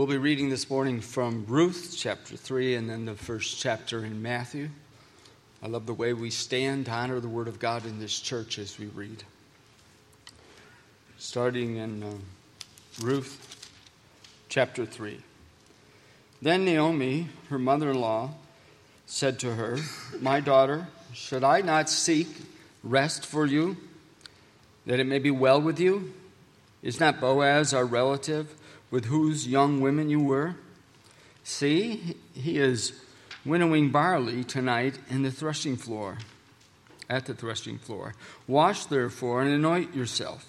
We'll be reading this morning from Ruth chapter 3 and then the first chapter in Matthew. I love the way we stand to honor the Word of God in this church as we read. Starting in uh, Ruth chapter 3. Then Naomi, her mother in law, said to her, My daughter, should I not seek rest for you, that it may be well with you? Is not Boaz our relative? With whose young women you were? See, he is winnowing barley tonight in the threshing floor, at the threshing floor. Wash therefore and anoint yourself,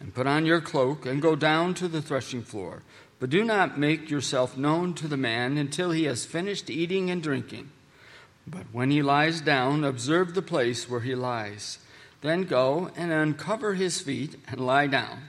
and put on your cloak, and go down to the threshing floor. But do not make yourself known to the man until he has finished eating and drinking. But when he lies down, observe the place where he lies. Then go and uncover his feet and lie down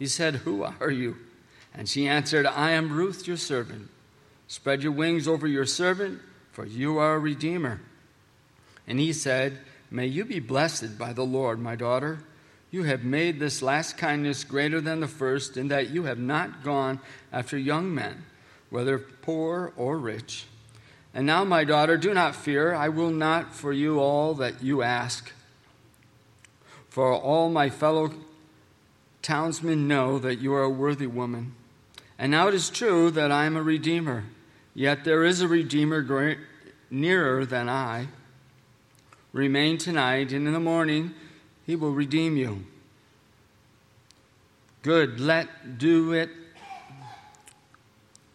He said, Who are you? And she answered, I am Ruth, your servant. Spread your wings over your servant, for you are a redeemer. And he said, May you be blessed by the Lord, my daughter. You have made this last kindness greater than the first, in that you have not gone after young men, whether poor or rich. And now, my daughter, do not fear. I will not for you all that you ask. For all my fellow townsmen know that you are a worthy woman. And now it is true that I am a redeemer, yet there is a redeemer nearer than I. Remain tonight, and in the morning he will redeem you. Good, let do it.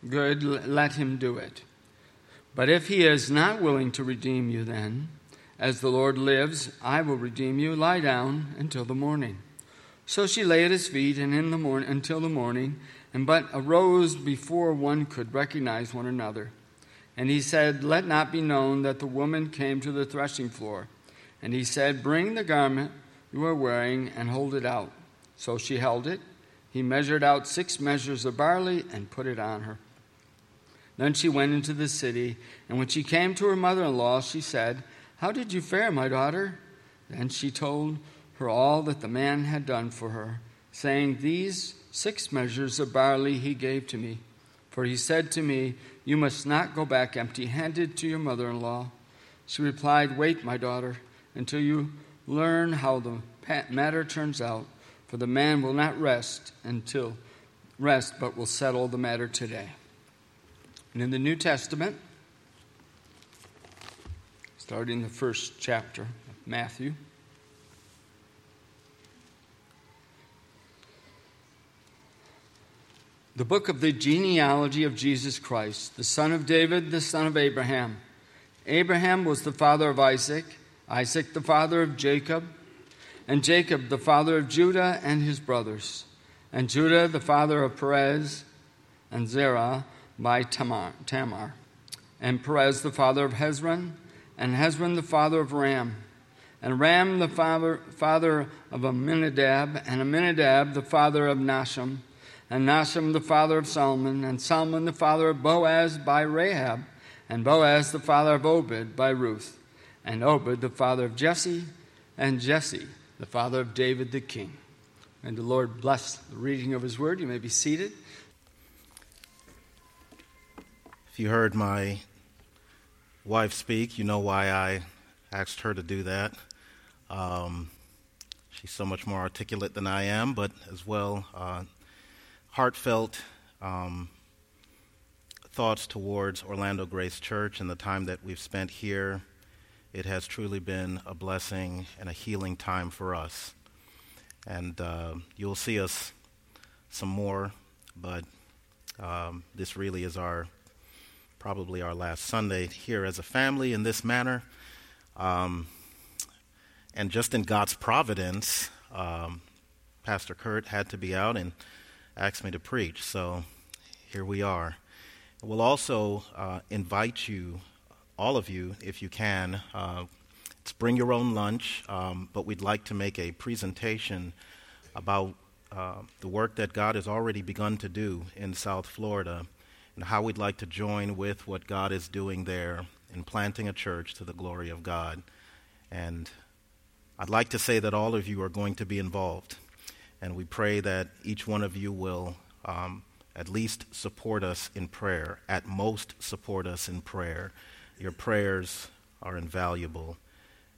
Good, let him do it. But if he is not willing to redeem you, then, as the Lord lives, I will redeem you. Lie down until the morning. So she lay at his feet and in the morning until the morning, and but arose before one could recognize one another. And he said, Let not be known that the woman came to the threshing floor. And he said, Bring the garment you are wearing and hold it out. So she held it. He measured out six measures of barley and put it on her. Then she went into the city, and when she came to her mother in law, she said, How did you fare, my daughter? Then she told her all that the man had done for her, saying, These six measures of barley he gave to me. For he said to me, You must not go back empty handed to your mother in law. She replied, Wait, my daughter, until you learn how the matter turns out, for the man will not rest until rest, but will settle the matter today. And in the New Testament, starting the first chapter of Matthew, the book of the genealogy of Jesus Christ, the son of David, the son of Abraham. Abraham was the father of Isaac, Isaac the father of Jacob, and Jacob the father of Judah and his brothers, and Judah the father of Perez and Zerah by Tamar, Tamar, and Perez the father of Hezron, and Hezron the father of Ram, and Ram the father, father of Amminadab, and Amminadab the father of Nahshon, and Nahshon the father of Solomon, and Solomon the father of Boaz by Rahab, and Boaz the father of Obed by Ruth, and Obed the father of Jesse, and Jesse the father of David the king. And the Lord bless the reading of his word. You may be seated. If you heard my wife speak, you know why I asked her to do that. Um, she's so much more articulate than I am, but as well, uh, heartfelt um, thoughts towards Orlando Grace Church and the time that we've spent here. It has truly been a blessing and a healing time for us. And uh, you'll see us some more, but um, this really is our probably our last Sunday here as a family in this manner. Um, and just in God's providence, um, Pastor Kurt had to be out and asked me to preach. So here we are. We'll also uh, invite you, all of you, if you can, uh, to bring your own lunch, um, but we'd like to make a presentation about uh, the work that God has already begun to do in South Florida and how we'd like to join with what God is doing there in planting a church to the glory of God. And I'd like to say that all of you are going to be involved. And we pray that each one of you will um, at least support us in prayer, at most support us in prayer. Your prayers are invaluable.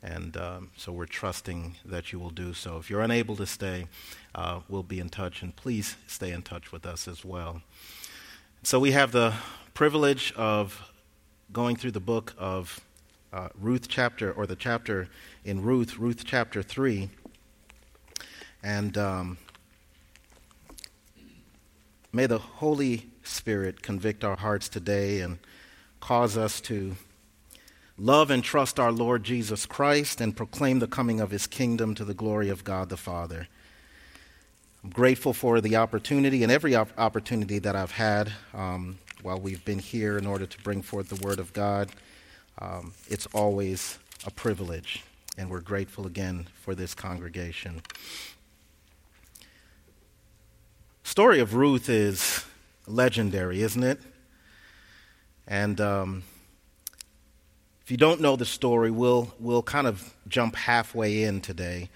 And um, so we're trusting that you will do so. If you're unable to stay, uh, we'll be in touch, and please stay in touch with us as well. So we have the privilege of going through the book of uh, Ruth, chapter, or the chapter in Ruth, Ruth chapter 3. And um, may the Holy Spirit convict our hearts today and cause us to love and trust our Lord Jesus Christ and proclaim the coming of his kingdom to the glory of God the Father. I'm grateful for the opportunity and every opportunity that I've had um, while we've been here in order to bring forth the Word of God. Um, it's always a privilege, and we're grateful again for this congregation. The story of Ruth is legendary, isn't it? And um, if you don't know the story, we'll, we'll kind of jump halfway in today.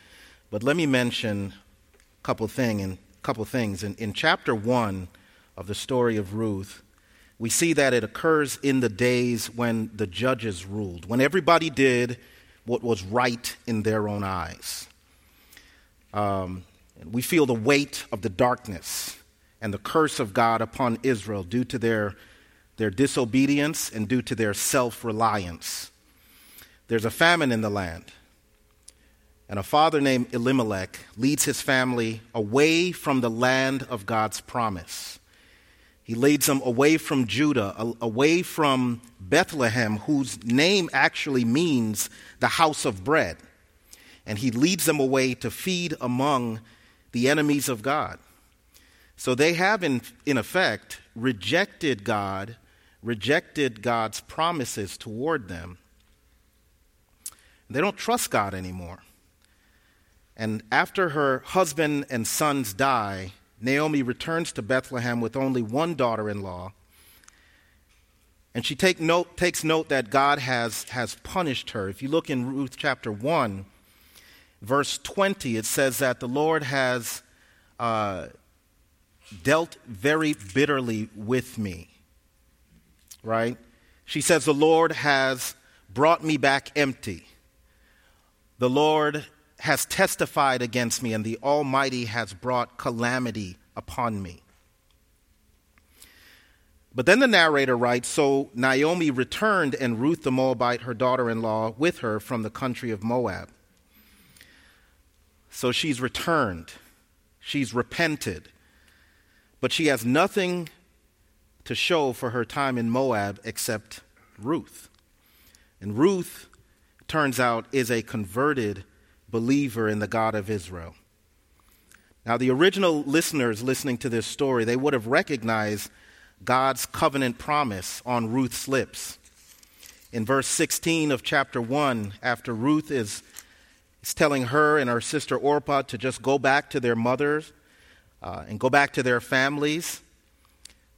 But let me mention a couple, thing and, couple things. In, in chapter 1 of the story of Ruth, we see that it occurs in the days when the judges ruled, when everybody did what was right in their own eyes. Um, we feel the weight of the darkness and the curse of God upon Israel due to their their disobedience and due to their self reliance. There's a famine in the land. And a father named Elimelech leads his family away from the land of God's promise. He leads them away from Judah, away from Bethlehem, whose name actually means the house of bread. And he leads them away to feed among the enemies of God. So they have, in, in effect, rejected God rejected God's promises toward them. They don't trust God anymore. And after her husband and sons die, Naomi returns to Bethlehem with only one daughter in law. And she take note, takes note that God has, has punished her. If you look in Ruth chapter 1, verse 20, it says that the Lord has uh, dealt very bitterly with me right? She says, The Lord has brought me back empty. The Lord has testified against me, and the Almighty has brought calamity upon me. But then the narrator writes So Naomi returned, and Ruth the Moabite, her daughter in law, with her from the country of Moab. So she's returned, she's repented, but she has nothing to show for her time in Moab except Ruth. And Ruth, turns out, is a converted believer in the God of Israel. Now, the original listeners listening to this story, they would have recognized God's covenant promise on Ruth's lips. In verse 16 of chapter 1, after Ruth is, is telling her and her sister Orpah to just go back to their mothers uh, and go back to their families,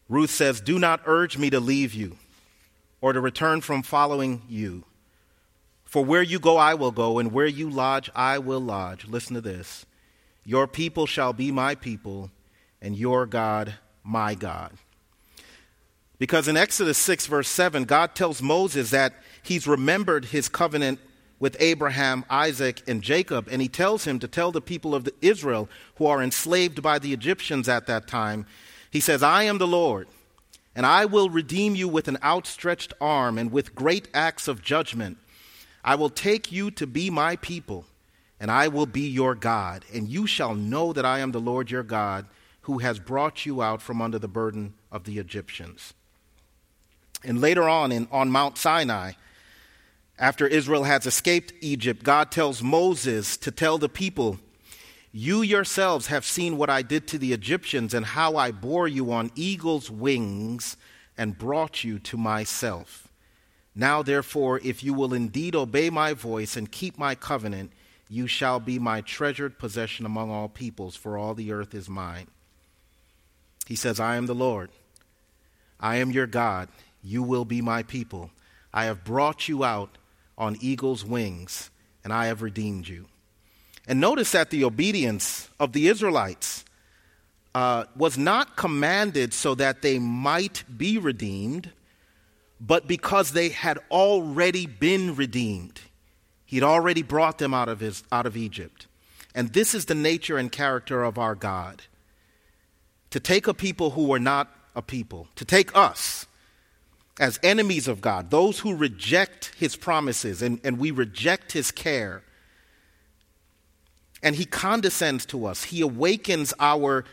Ruth says, Do not urge me to leave you or to return from following you. For where you go, I will go, and where you lodge, I will lodge. Listen to this Your people shall be my people, and your God, my God. Because in Exodus 6, verse 7, God tells Moses that he's remembered his covenant with Abraham, Isaac, and Jacob, and he tells him to tell the people of Israel who are enslaved by the Egyptians at that time he says, I am the Lord, and I will redeem you with an outstretched arm and with great acts of judgment. I will take you to be my people, and I will be your God, and you shall know that I am the Lord your God, who has brought you out from under the burden of the Egyptians. And later on in, on Mount Sinai, after Israel has escaped Egypt, God tells Moses to tell the people, you yourselves have seen what I did to the Egyptians and how I bore you on eagle's wings and brought you to myself. Now, therefore, if you will indeed obey my voice and keep my covenant, you shall be my treasured possession among all peoples, for all the earth is mine. He says, I am the Lord. I am your God. You will be my people. I have brought you out on eagle's wings, and I have redeemed you. And notice that the obedience of the Israelites uh, was not commanded so that they might be redeemed, but because they had already been redeemed. He'd already brought them out of, his, out of Egypt. And this is the nature and character of our God to take a people who were not a people, to take us as enemies of God, those who reject his promises and, and we reject his care. And he condescends to us, he awakens our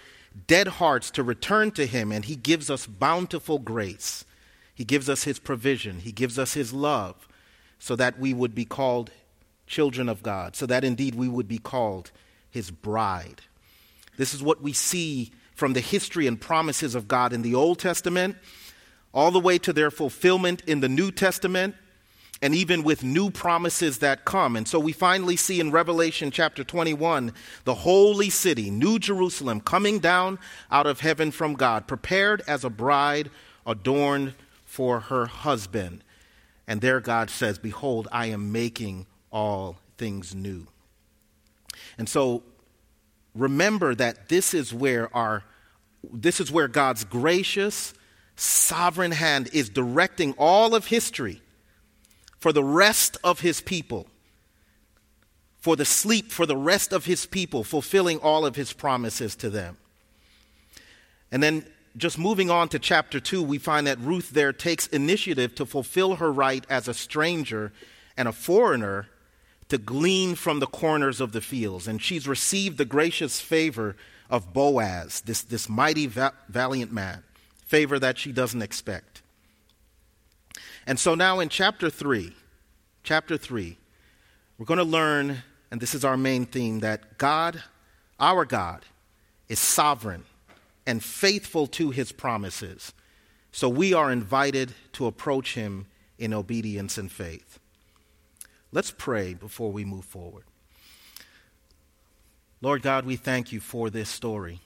dead hearts to return to him, and he gives us bountiful grace. He gives us his provision, he gives us his love, so that we would be called children of God, so that indeed we would be called his bride. This is what we see from the history and promises of God in the Old Testament, all the way to their fulfillment in the New Testament, and even with new promises that come. And so we finally see in Revelation chapter 21 the holy city, New Jerusalem, coming down out of heaven from God, prepared as a bride adorned for her husband. And there God says, Behold, I am making all things new. And so remember that this is where our this is where God's gracious, sovereign hand is directing all of history for the rest of his people, for the sleep for the rest of his people, fulfilling all of his promises to them. And then just moving on to chapter 2, we find that Ruth there takes initiative to fulfill her right as a stranger and a foreigner to glean from the corners of the fields. And she's received the gracious favor of Boaz, this, this mighty, va- valiant man, favor that she doesn't expect. And so now in chapter 3, chapter 3, we're going to learn, and this is our main theme, that God, our God, is sovereign and faithful to his promises. So we are invited to approach him in obedience and faith. Let's pray before we move forward. Lord God, we thank you for this story.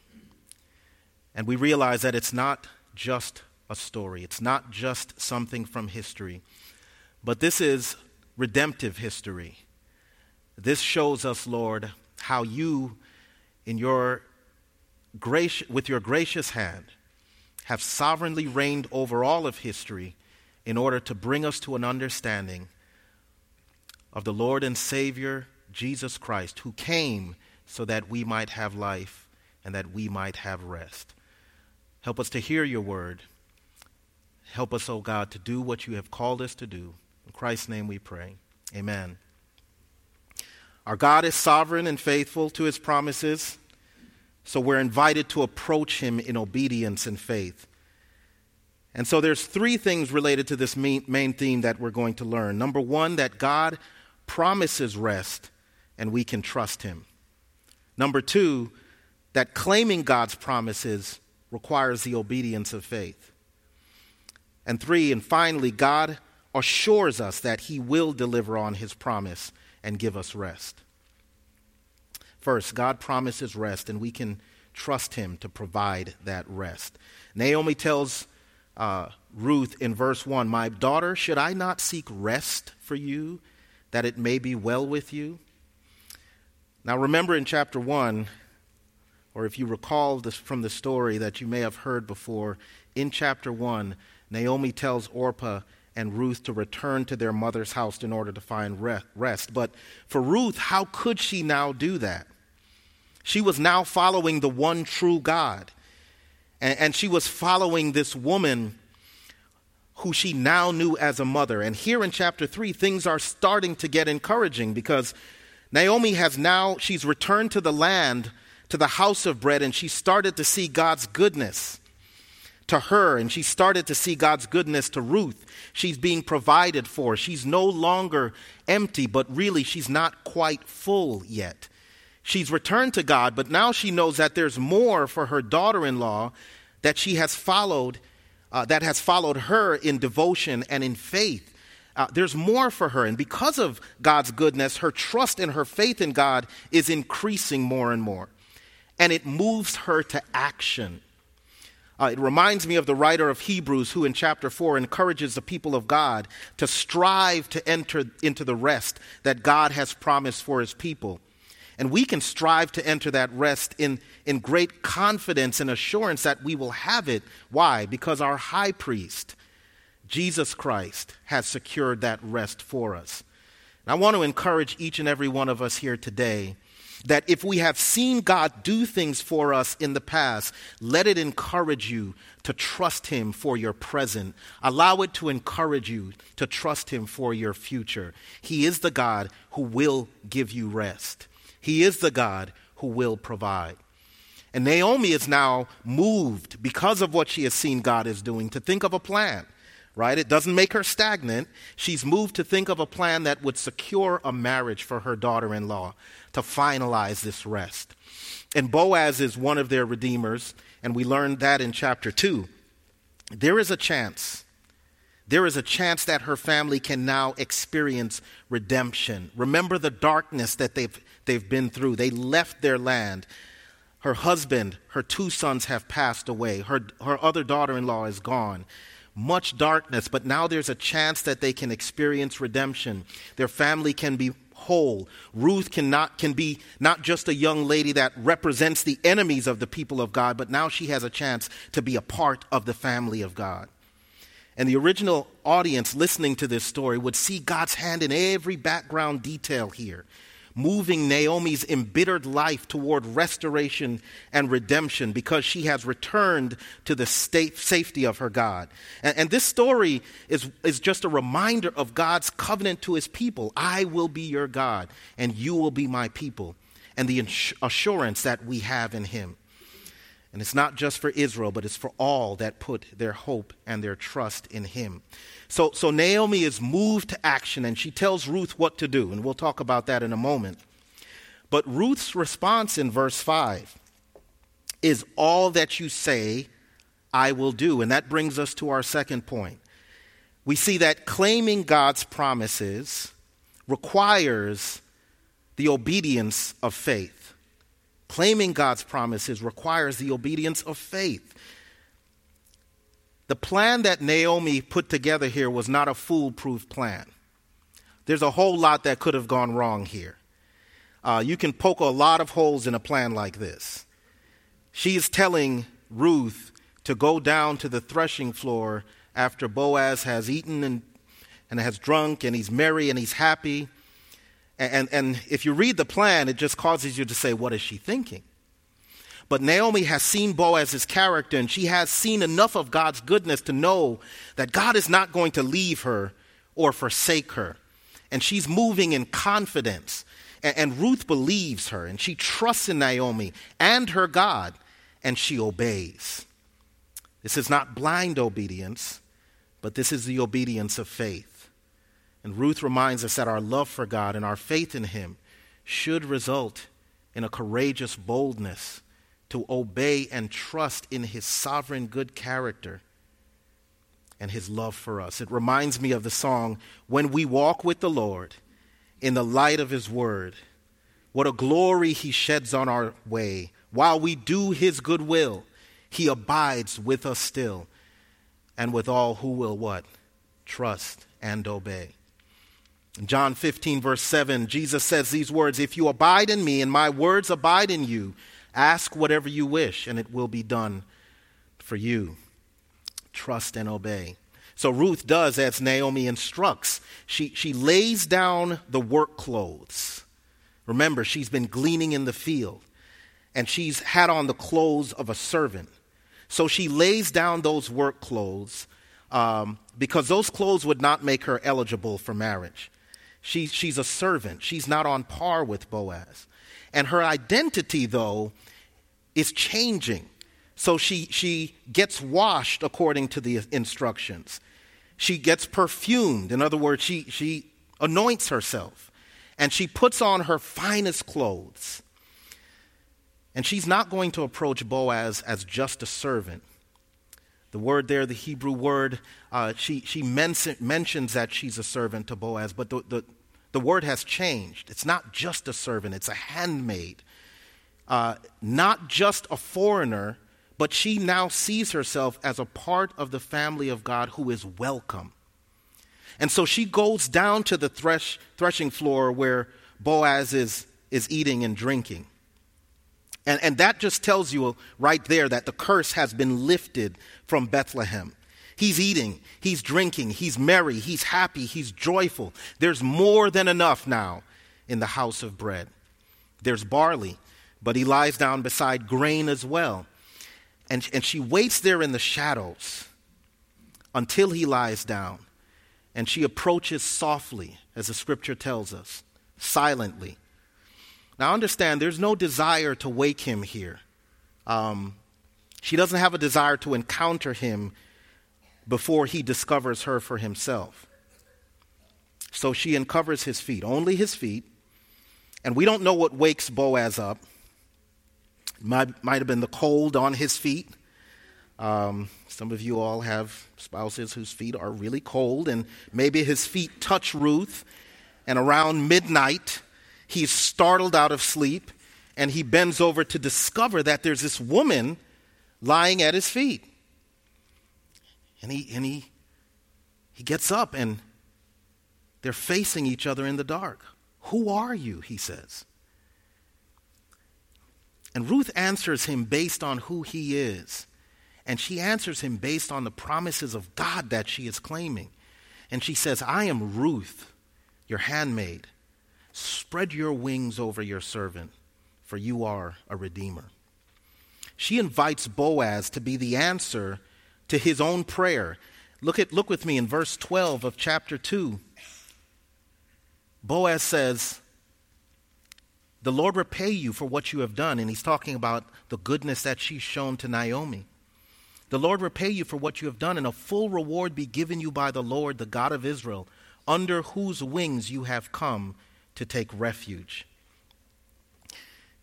And we realize that it's not just a story, it's not just something from history, but this is redemptive history. This shows us, Lord, how you, in your grace, with your gracious hand, have sovereignly reigned over all of history in order to bring us to an understanding of the Lord and Savior Jesus Christ, who came so that we might have life and that we might have rest. Help us to hear your word. Help us, O oh God, to do what you have called us to do. In Christ's name we pray. Amen. Our God is sovereign and faithful to his promises, so we're invited to approach him in obedience and faith. And so there's three things related to this main, main theme that we're going to learn. Number one, that God promises rest and we can trust him. Number two, that claiming God's promises requires the obedience of faith. And three, and finally, God assures us that He will deliver on His promise and give us rest. First, God promises rest, and we can trust Him to provide that rest. Naomi tells uh, Ruth in verse 1 My daughter, should I not seek rest for you, that it may be well with you? Now, remember in chapter 1, or if you recall this from the story that you may have heard before, in chapter 1, Naomi tells Orpah and Ruth to return to their mother's house in order to find rest. But for Ruth, how could she now do that? She was now following the one true God. And, she was following this woman who she now knew as a mother. And here in chapter 3, things are starting to get encouraging because Naomi has now, she's returned to the land, to the house of bread, and she started to see God's goodness to her, and she started to see God's goodness to Ruth. She's being provided for. She's no longer empty, but really she's not quite full yet. She's returned to God, but now she knows that there's more for her daughter in law that she has followed uh, that has followed her in devotion and in faith. Uh, there's more for her. And because of God's goodness, her trust and her faith in God is increasing more and more. And it moves her to action. Uh, it reminds me of the writer of Hebrews, who in chapter 4 encourages the people of God to strive to enter into the rest that God has promised for his people. And we can strive to enter that rest in, in great confidence and assurance that we will have it. Why? Because our high priest, Jesus Christ, has secured that rest for us. And I want to encourage each and every one of us here today that if we have seen God do things for us in the past, let it encourage you to trust Him for your present. Allow it to encourage you to trust Him for your future. He is the God who will give you rest. He is the God who will provide. And Naomi is now moved because of what she has seen God is doing to think of a plan, right? It doesn't make her stagnant. She's moved to think of a plan that would secure a marriage for her daughter in law to finalize this rest. And Boaz is one of their redeemers, and we learned that in chapter 2. There is a chance there is a chance that her family can now experience redemption. Remember the darkness that they've, they've been through. They left their land. Her husband, her two sons have passed away. Her, her other daughter in law is gone. Much darkness, but now there's a chance that they can experience redemption. Their family can be whole. Ruth cannot, can be not just a young lady that represents the enemies of the people of God, but now she has a chance to be a part of the family of God. And the original audience listening to this story would see God's hand in every background detail here, moving Naomi's embittered life toward restoration and redemption because she has returned to the state, safety of her God. And, and this story is, is just a reminder of God's covenant to his people I will be your God, and you will be my people, and the assurance that we have in him. And it's not just for Israel, but it's for all that put their hope and their trust in him. So, so Naomi is moved to action and she tells Ruth what to do. And we'll talk about that in a moment. But Ruth's response in verse 5 is all that you say, I will do. And that brings us to our second point. We see that claiming God's promises requires the obedience of faith. Claiming God's promises requires the obedience of faith. The plan that Naomi put together here was not a foolproof plan. There's a whole lot that could have gone wrong here. Uh, you can poke a lot of holes in a plan like this. She is telling Ruth to go down to the threshing floor after Boaz has eaten and, and has drunk and he's merry and he's happy. And, and if you read the plan, it just causes you to say, What is she thinking? But Naomi has seen Boaz's character, and she has seen enough of God's goodness to know that God is not going to leave her or forsake her. And she's moving in confidence. And, Ruth believes her, and she trusts in Naomi and her God, and she obeys. This is not blind obedience, but this is the obedience of faith. And Ruth reminds us that our love for God and our faith in Him should result in a courageous boldness to obey and trust in His sovereign good character and His love for us. It reminds me of the song, When We Walk with the Lord in the Light of His Word, what a glory He sheds on our way. While we do His good will, He abides with us still and with all who will what? Trust and obey. In John 15, verse 7, Jesus says these words If you abide in me and my words abide in you, ask whatever you wish, and it will be done for you. Trust and obey. So Ruth does as Naomi instructs. She, she lays down the work clothes. Remember, she's been gleaning in the field, and she's had on the clothes of a servant. So she lays down those work clothes um, because those clothes would not make her eligible for marriage. She, she's a servant. She's not on par with Boaz. And her identity, though, is changing. So she, she gets washed according to the instructions. She gets perfumed. In other words, she, she anoints herself. And she puts on her finest clothes. And she's not going to approach Boaz as just a servant. The word there, the Hebrew word, uh, she, she men- mentions that she's a servant to Boaz, but the, the, the, word has changed. It's not just a servant, it's a handmaid. Uh, not just a foreigner, but she now sees herself as a part of the family of God who is welcome. And so she goes down to the thresh, threshing floor where Boaz is, is eating and drinking. And, and that just tells you right there that the curse has been lifted from Bethlehem. He's eating, he's drinking, he's merry, he's happy, he's joyful. There's more than enough now in the house of bread. There's barley, but he lies down beside grain as well. And, and she waits there in the shadows until he lies down. And she approaches softly, as the scripture tells us, silently. Now, understand, there's no desire to wake him here. Um, she doesn't have a desire to encounter him before he discovers her for himself. So she uncovers his feet, only his feet. And we don't know what wakes Boaz up. Might, might have been the cold on his feet. Um, some of you all have spouses whose feet are really cold, and maybe his feet touch Ruth, and around midnight, He's startled out of sleep and he bends over to discover that there's this woman lying at his feet. And he, and he, he gets up and they're facing each other in the dark. Who are you? He says. And Ruth answers him based on who he is. And she answers him based on the promises of God that she is claiming. And she says, I am Ruth, your handmaid. Spread your wings over your servant, for you are a redeemer. She invites Boaz to be the answer to his own prayer. Look, at, look with me in verse 12 of chapter 2. Boaz says, The Lord repay you for what you have done. And he's talking about the goodness that she's shown to Naomi. The Lord repay you for what you have done, and a full reward be given you by the Lord, the God of Israel, under whose wings you have come to take refuge.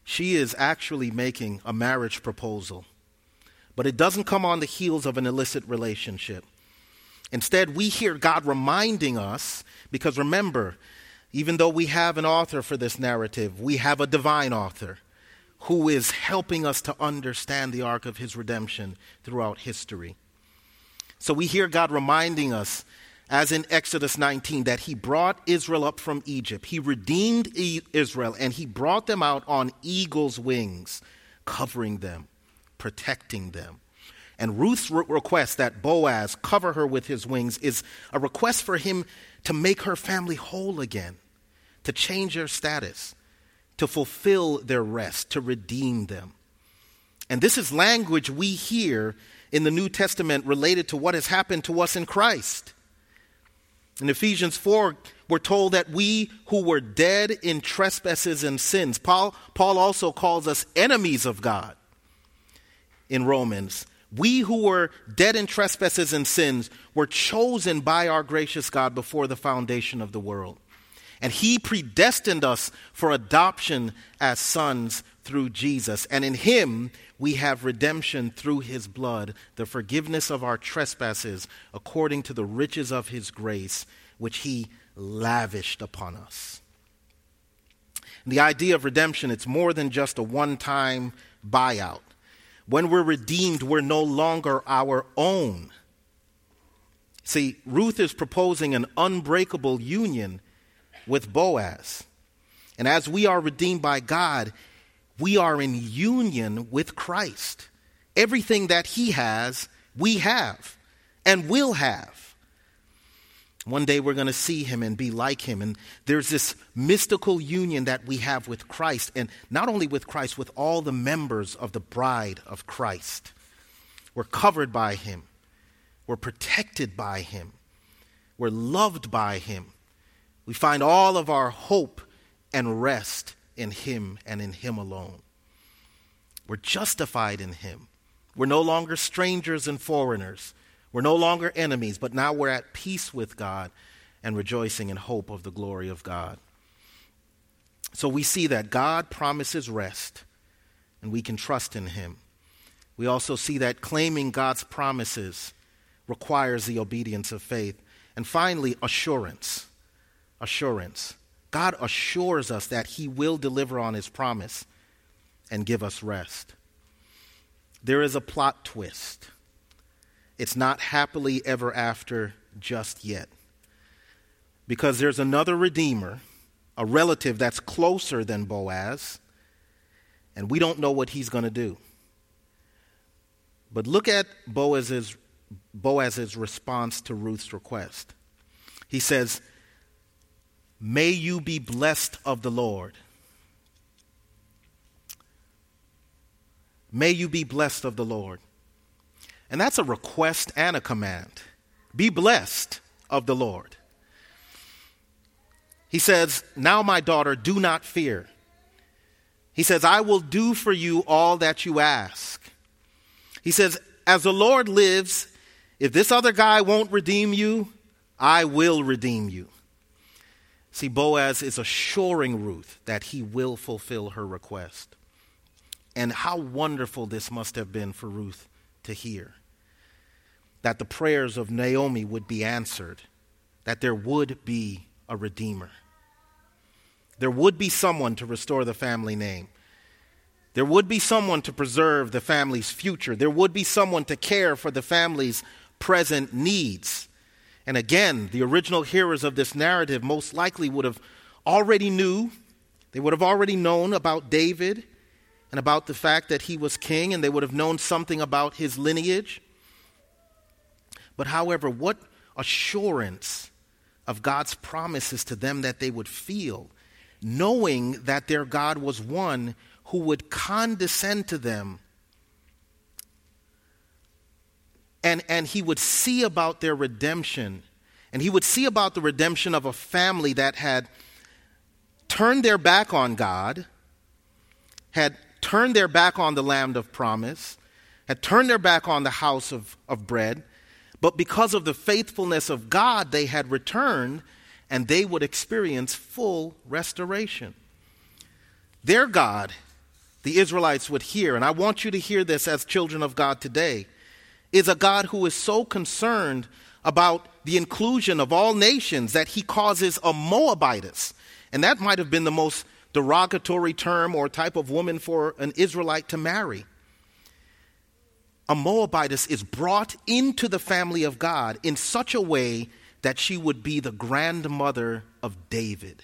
She is actually making a marriage proposal, but it doesn't come on the heels of an illicit relationship. Instead, we hear God reminding us, because remember, even though we have an author for this narrative, we have a divine author who is helping us to understand the arc of his redemption throughout history. So we hear God reminding us as in Exodus 19, that he brought Israel up from Egypt. He redeemed Israel and he brought them out on eagle's wings, covering them, protecting them. And Ruth's request that Boaz cover her with his wings is a request for him to make her family whole again, to change their status, to fulfill their rest, to redeem them. And this is language we hear in the New Testament related to what has happened to us in Christ. In Ephesians 4, we're told that we who were dead in trespasses and sins, Paul, Paul also calls us enemies of God in Romans. We who were dead in trespasses and sins were chosen by our gracious God before the foundation of the world. And he predestined us for adoption as sons through Jesus. And in him we have redemption through his blood, the forgiveness of our trespasses, according to the riches of his grace, which he lavished upon us. The idea of redemption, it's more than just a one time buyout. When we're redeemed, we're no longer our own. See, Ruth is proposing an unbreakable union with Boaz. And as we are redeemed by God, we are in union with Christ. Everything that He has, we have and will have. One day we're going to see Him and be like Him. And there's this mystical union that we have with Christ, and not only with Christ, with all the members of the bride of Christ. We're covered by Him, we're protected by Him, we're loved by Him. We find all of our hope and rest in Him and in Him alone. We're justified in Him. We're no longer strangers and foreigners. We're no longer enemies, but now we're at peace with God and rejoicing in hope of the glory of God. So we see that God promises rest, and we can trust in Him. We also see that claiming God's promises requires the obedience of faith. And finally, assurance. Assurance. God assures us that He will deliver on His promise and give us rest. There is a plot twist. It's not happily ever after just yet. Because there's another Redeemer, a relative that's closer than Boaz, and we don't know what he's going to do. But look at Boaz's, Boaz's response to Ruth's request. He says, May you be blessed of the Lord. May you be blessed of the Lord. And that's a request and a command. Be blessed of the Lord. He says, Now, my daughter, do not fear. He says, I will do for you all that you ask. He says, As the Lord lives, if this other guy won't redeem you, I will redeem you. See, Boaz is assuring Ruth that he will fulfill her request. And how wonderful this must have been for Ruth to hear that the prayers of Naomi would be answered, that there would be a redeemer. There would be someone to restore the family name. There would be someone to preserve the family's future. There would be someone to care for the family's present needs. And again, the original hearers of this narrative most likely would have already knew, they would have already known about David and about the fact that he was king, and they would have known something about his lineage. But however, what assurance of God's promises to them that they would feel, knowing that their God was one who would condescend to them and, and he would see about their redemption. And he would see about the redemption of a family that had turned their back on God, had turned their back on the land of promise, had turned their back on the house of, of bread, but because of the faithfulness of God, they had returned and they would experience full restoration. Their God, the Israelites would hear, and I want you to hear this as children of God today, is a God who is so concerned about the inclusion of all nations that he causes a Moabitess. And that might have been the most derogatory term or type of woman for an Israelite to marry. A Moabitess is brought into the family of God in such a way that she would be the grandmother of David,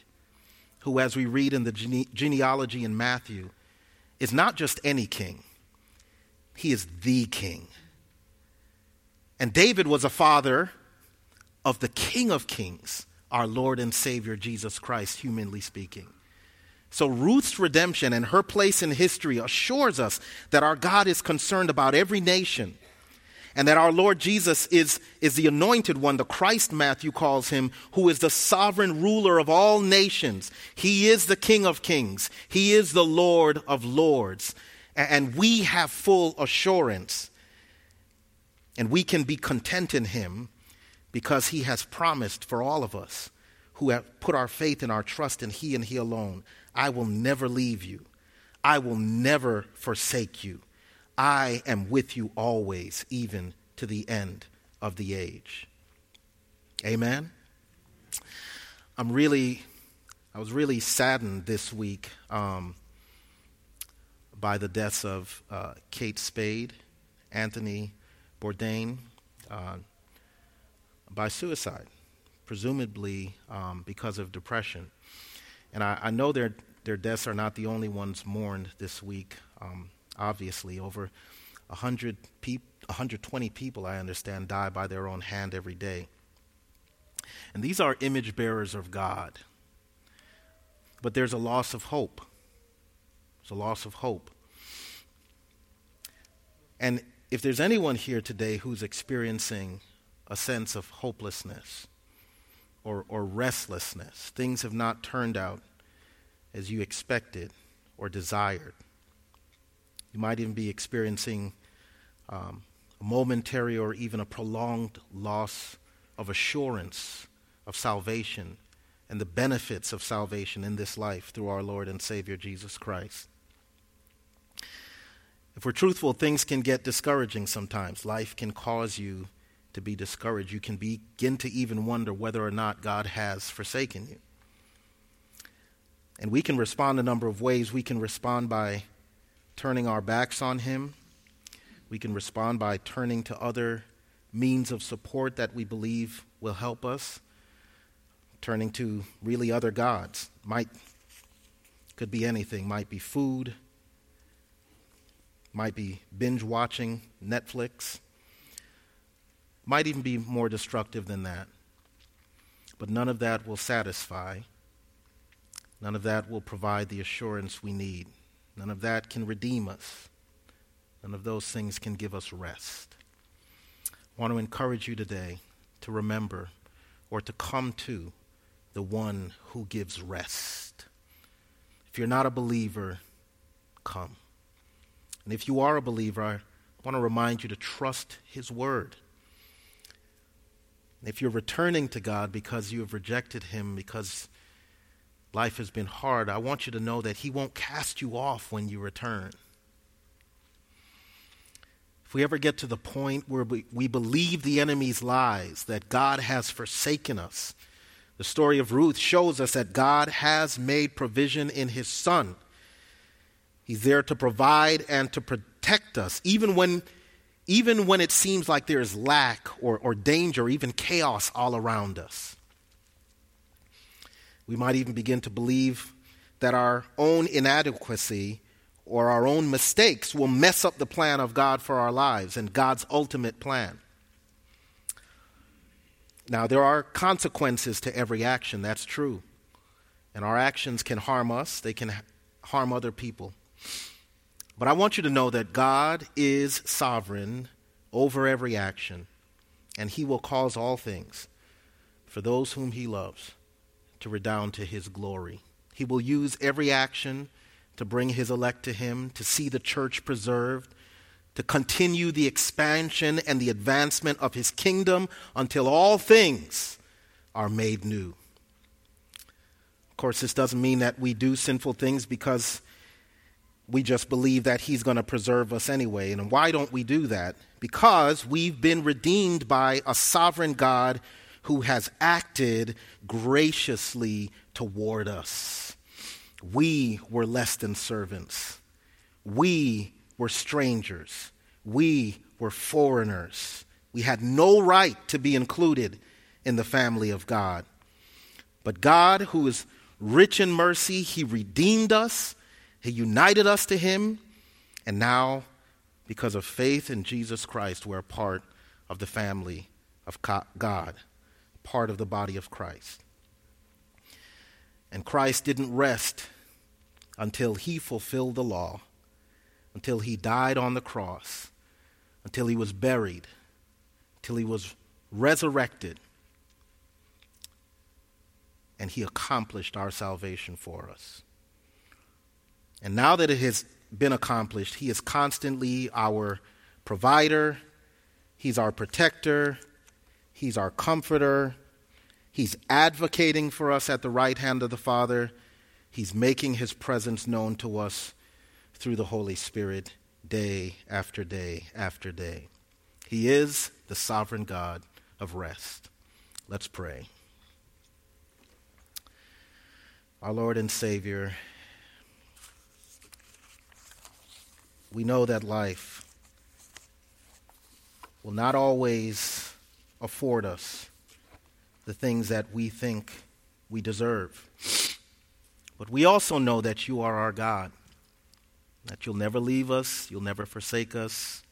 who, as we read in the gene- genealogy in Matthew, is not just any king, he is the king. And David was a father of the King of Kings, our Lord and Savior Jesus Christ, humanly speaking. So Ruth's redemption and her place in history assures us that our God is concerned about every nation and that our Lord Jesus is, is the anointed one, the Christ Matthew calls him, who is the sovereign ruler of all nations. He is the King of kings, He is the Lord of lords. And we have full assurance, and we can be content in Him because He has promised for all of us who have put our faith and our trust in He and He alone I will never leave you. I will never forsake you. I am with you always, even to the end of the age. Amen. I'm really, I was really saddened this week um, by the deaths of uh, Kate Spade, Anthony Bourdain, uh, by suicide, presumably um, because of depression. And I, I know their, their deaths are not the only ones mourned this week. Um, obviously, over 100 peop- 120 people, I understand, die by their own hand every day. And these are image bearers of God. But there's a loss of hope. There's a loss of hope. And if there's anyone here today who's experiencing a sense of hopelessness or, or restlessness, things have not turned out as you expected or desired. You might even be experiencing um, a momentary or even a prolonged loss of assurance of salvation and the benefits of salvation in this life through our Lord and Savior Jesus Christ. If we're truthful, things can get discouraging sometimes. Life can cause you to be discouraged. You can begin to even wonder whether or not God has forsaken you. And we can respond a number of ways. We can respond by turning our backs on Him, we can respond by turning to other means of support that we believe will help us, turning to really other gods. Might could be anything, might be food, might be binge watching Netflix, might even be more destructive than that. But none of that will satisfy. None of that will provide the assurance we need. None of that can redeem us. None of those things can give us rest. I want to encourage you today to remember or to come to the one who gives rest. If you're not a believer, come. And if you are a believer, I want to remind you to trust his word. If you're returning to God because you have rejected him, because life has been hard, I want you to know that he won't cast you off when you return. If we ever get to the point where we, we believe the enemy's lies, that God has forsaken us, the story of Ruth shows us that God has made provision in his son. He's there to provide and to protect us, even when, even when it seems like there is lack or, or danger, or even chaos all around us. We might even begin to believe that our own inadequacy or our own mistakes will mess up the plan of God for our lives and God's ultimate plan. Now, there are consequences to every action, that's true. And our actions can harm us, they can harm other people. But I want you to know that God is sovereign over every action, and He will cause all things for those whom He loves to redound to His glory. He will use every action to bring his elect to him, to see the church preserved, to continue the expansion and the advancement of his kingdom until all things are made new. Of course, this doesn't mean that we do sinful things because we just believe that he's going to preserve us anyway. And why don't we do that? Because we've been redeemed by a sovereign God who has acted graciously toward us. We were less than servants. We were strangers. We were foreigners. We had no right to be included in the family of God. But God, who is rich in mercy, He redeemed us, He united us to Him, and now, because of faith in Jesus Christ, we're a part of the family of God, part of the body of Christ. And Christ didn't rest until he fulfilled the law, until he died on the cross, until he was buried, till he was resurrected, and he accomplished our salvation for us. And now that it has been accomplished, he is constantly our provider, he's our protector, he's our comforter, He's advocating for us at the right hand of the Father. He's making his presence known to us through the Holy Spirit day after day after day. He is the sovereign God of rest. Let's pray. Our Lord and Savior, we know that life will not always afford us the things that we think we deserve. But we also know that you are our God, that you'll never leave us, you'll never forsake us,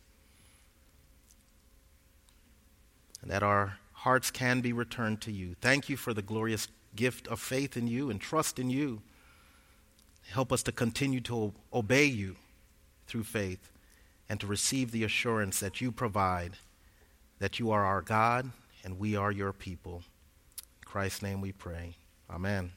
and that our hearts can be returned to you. Thank you for the glorious gift of faith in you and trust in you. Help us to continue to obey you through faith and to receive the assurance that you provide that you are our God and we are your people. In Christ's name we pray. Amen.